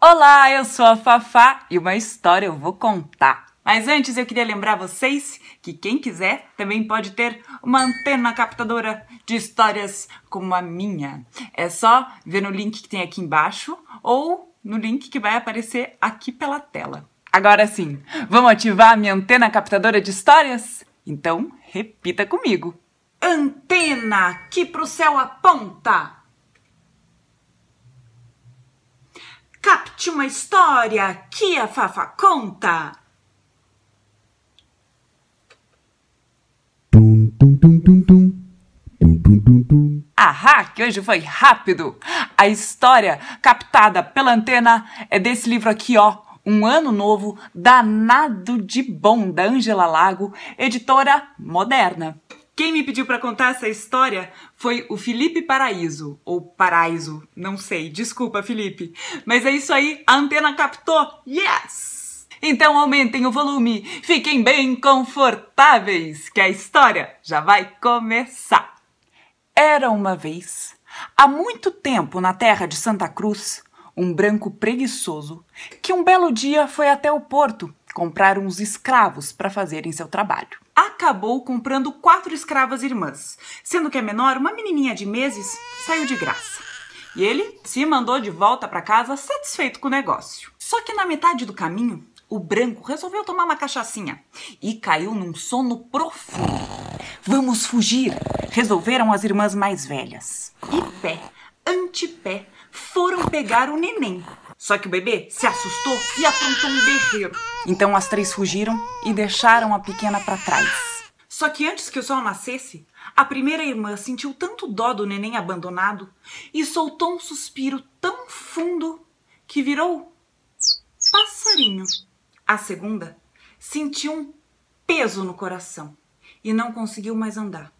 Olá, eu sou a Fafá e uma história eu vou contar. Mas antes eu queria lembrar vocês que quem quiser também pode ter uma antena captadora de histórias como a minha. É só ver no link que tem aqui embaixo ou no link que vai aparecer aqui pela tela. Agora sim, vamos ativar a minha antena captadora de histórias? Então, repita comigo. Antena que pro céu aponta. Capte uma história que a Fafa conta. Tum, tum, tum, tum, tum. Tum, tum, tum, tum. Ahá, que hoje foi rápido! A história captada pela antena é desse livro aqui, ó. Um Ano Novo, Danado de Bom, da Angela Lago, editora moderna. Quem me pediu para contar essa história foi o Felipe Paraíso, ou Paraíso, não sei, desculpa, Felipe. Mas é isso aí, a antena captou, yes! Então aumentem o volume, fiquem bem confortáveis, que a história já vai começar. Era uma vez, há muito tempo na terra de Santa Cruz, um branco preguiçoso que um belo dia foi até o porto comprar uns escravos para fazerem seu trabalho acabou comprando quatro escravas irmãs, sendo que a menor, uma menininha de meses, saiu de graça. E ele se mandou de volta para casa satisfeito com o negócio. Só que na metade do caminho, o branco resolveu tomar uma cachaçinha e caiu num sono profundo. Vamos fugir, resolveram as irmãs mais velhas. E pé, antepé, foram pegar o neném. Só que o bebê se assustou e aprontou um berreiro. Então as três fugiram e deixaram a pequena para trás. Só que antes que o sol nascesse, a primeira irmã sentiu tanto dó do neném abandonado e soltou um suspiro tão fundo que virou passarinho. A segunda sentiu um peso no coração e não conseguiu mais andar.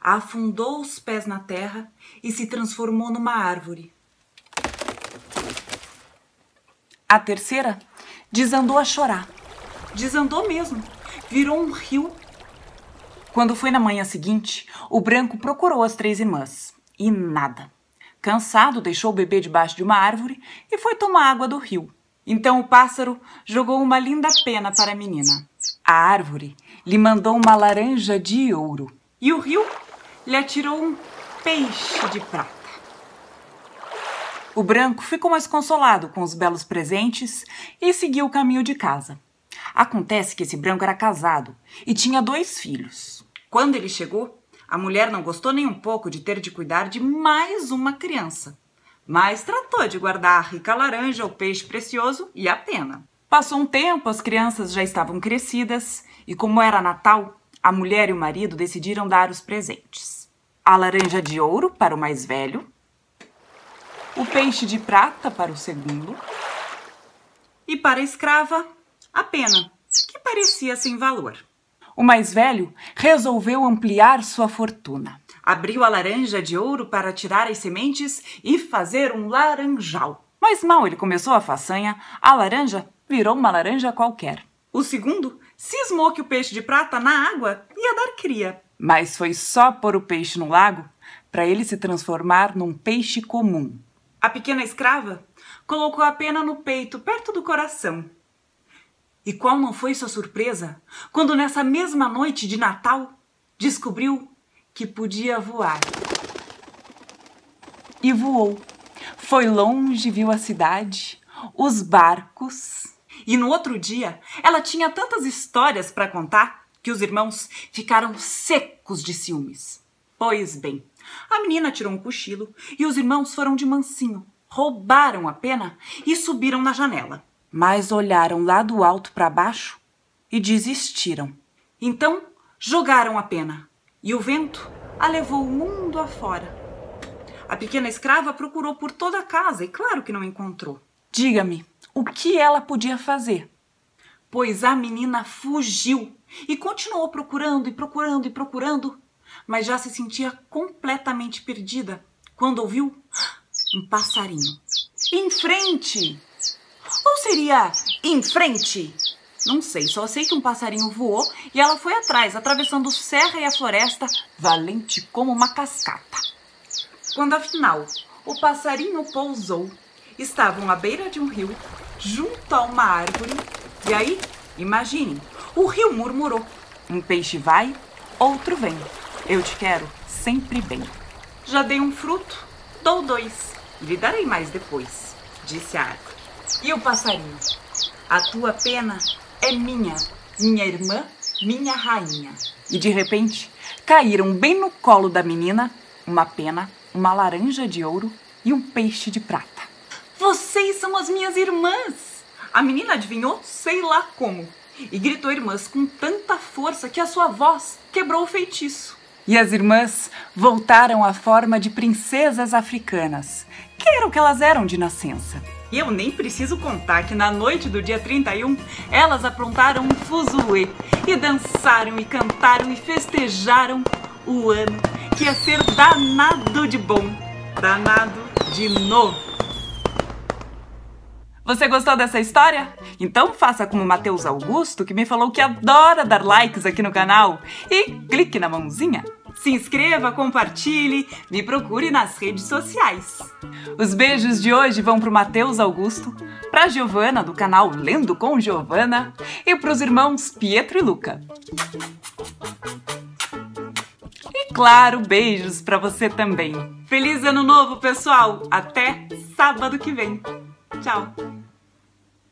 Afundou os pés na terra e se transformou numa árvore. A terceira desandou a chorar. Desandou mesmo. Virou um rio. Quando foi na manhã seguinte, o branco procurou as três irmãs. E nada. Cansado, deixou o bebê debaixo de uma árvore e foi tomar água do rio. Então o pássaro jogou uma linda pena para a menina. A árvore lhe mandou uma laranja de ouro. E o rio lhe atirou um peixe de prata. O branco ficou mais consolado com os belos presentes e seguiu o caminho de casa. Acontece que esse branco era casado e tinha dois filhos. Quando ele chegou, a mulher não gostou nem um pouco de ter de cuidar de mais uma criança, mas tratou de guardar a rica laranja, o peixe precioso e a pena. Passou um tempo, as crianças já estavam crescidas e, como era Natal, a mulher e o marido decidiram dar os presentes. A laranja de ouro para o mais velho o peixe de prata para o segundo e para a escrava a pena, que parecia sem valor. O mais velho resolveu ampliar sua fortuna. Abriu a laranja de ouro para tirar as sementes e fazer um laranjal. Mas mal ele começou a façanha, a laranja virou uma laranja qualquer. O segundo cismou que o peixe de prata na água ia dar cria. Mas foi só pôr o peixe no lago para ele se transformar num peixe comum. A pequena escrava colocou a pena no peito, perto do coração. E qual não foi sua surpresa quando, nessa mesma noite de Natal, descobriu que podia voar? E voou. Foi longe, viu a cidade, os barcos. E no outro dia, ela tinha tantas histórias para contar que os irmãos ficaram secos de ciúmes. Pois bem, a menina tirou um cochilo e os irmãos foram de mansinho, roubaram a pena e subiram na janela. Mas olharam lá do alto para baixo e desistiram. Então jogaram a pena e o vento a levou o mundo afora. A pequena escrava procurou por toda a casa e, claro que não encontrou. Diga-me, o que ela podia fazer? Pois a menina fugiu e continuou procurando e procurando e procurando mas já se sentia completamente perdida quando ouviu um passarinho. Em frente! Ou seria em frente? Não sei, só sei que um passarinho voou e ela foi atrás, atravessando serra e a floresta, valente como uma cascata. Quando afinal o passarinho pousou estavam à beira de um rio, junto a uma árvore. E aí, imagine, o rio murmurou: um peixe vai, outro vem. Eu te quero sempre bem. Já dei um fruto, dou dois, lhe darei mais depois, disse a árvore. E o passarinho? A tua pena é minha, minha irmã, minha rainha. E de repente, caíram bem no colo da menina uma pena, uma laranja de ouro e um peixe de prata. Vocês são as minhas irmãs! A menina adivinhou, sei lá como, e gritou irmãs com tanta força que a sua voz quebrou o feitiço. E as irmãs voltaram à forma de princesas africanas, que era o que elas eram de nascença. E eu nem preciso contar que na noite do dia 31 elas aprontaram um fuzuê e dançaram e cantaram e festejaram o ano que ia ser danado de bom, danado de novo. Você gostou dessa história? Então faça como Matheus Augusto, que me falou que adora dar likes aqui no canal, e clique na mãozinha. Se inscreva, compartilhe, me procure nas redes sociais. Os beijos de hoje vão para o Matheus Augusto, para a Giovana do canal Lendo com Giovana e para os irmãos Pietro e Luca. E claro, beijos para você também. Feliz ano novo, pessoal! Até sábado que vem. Tchau.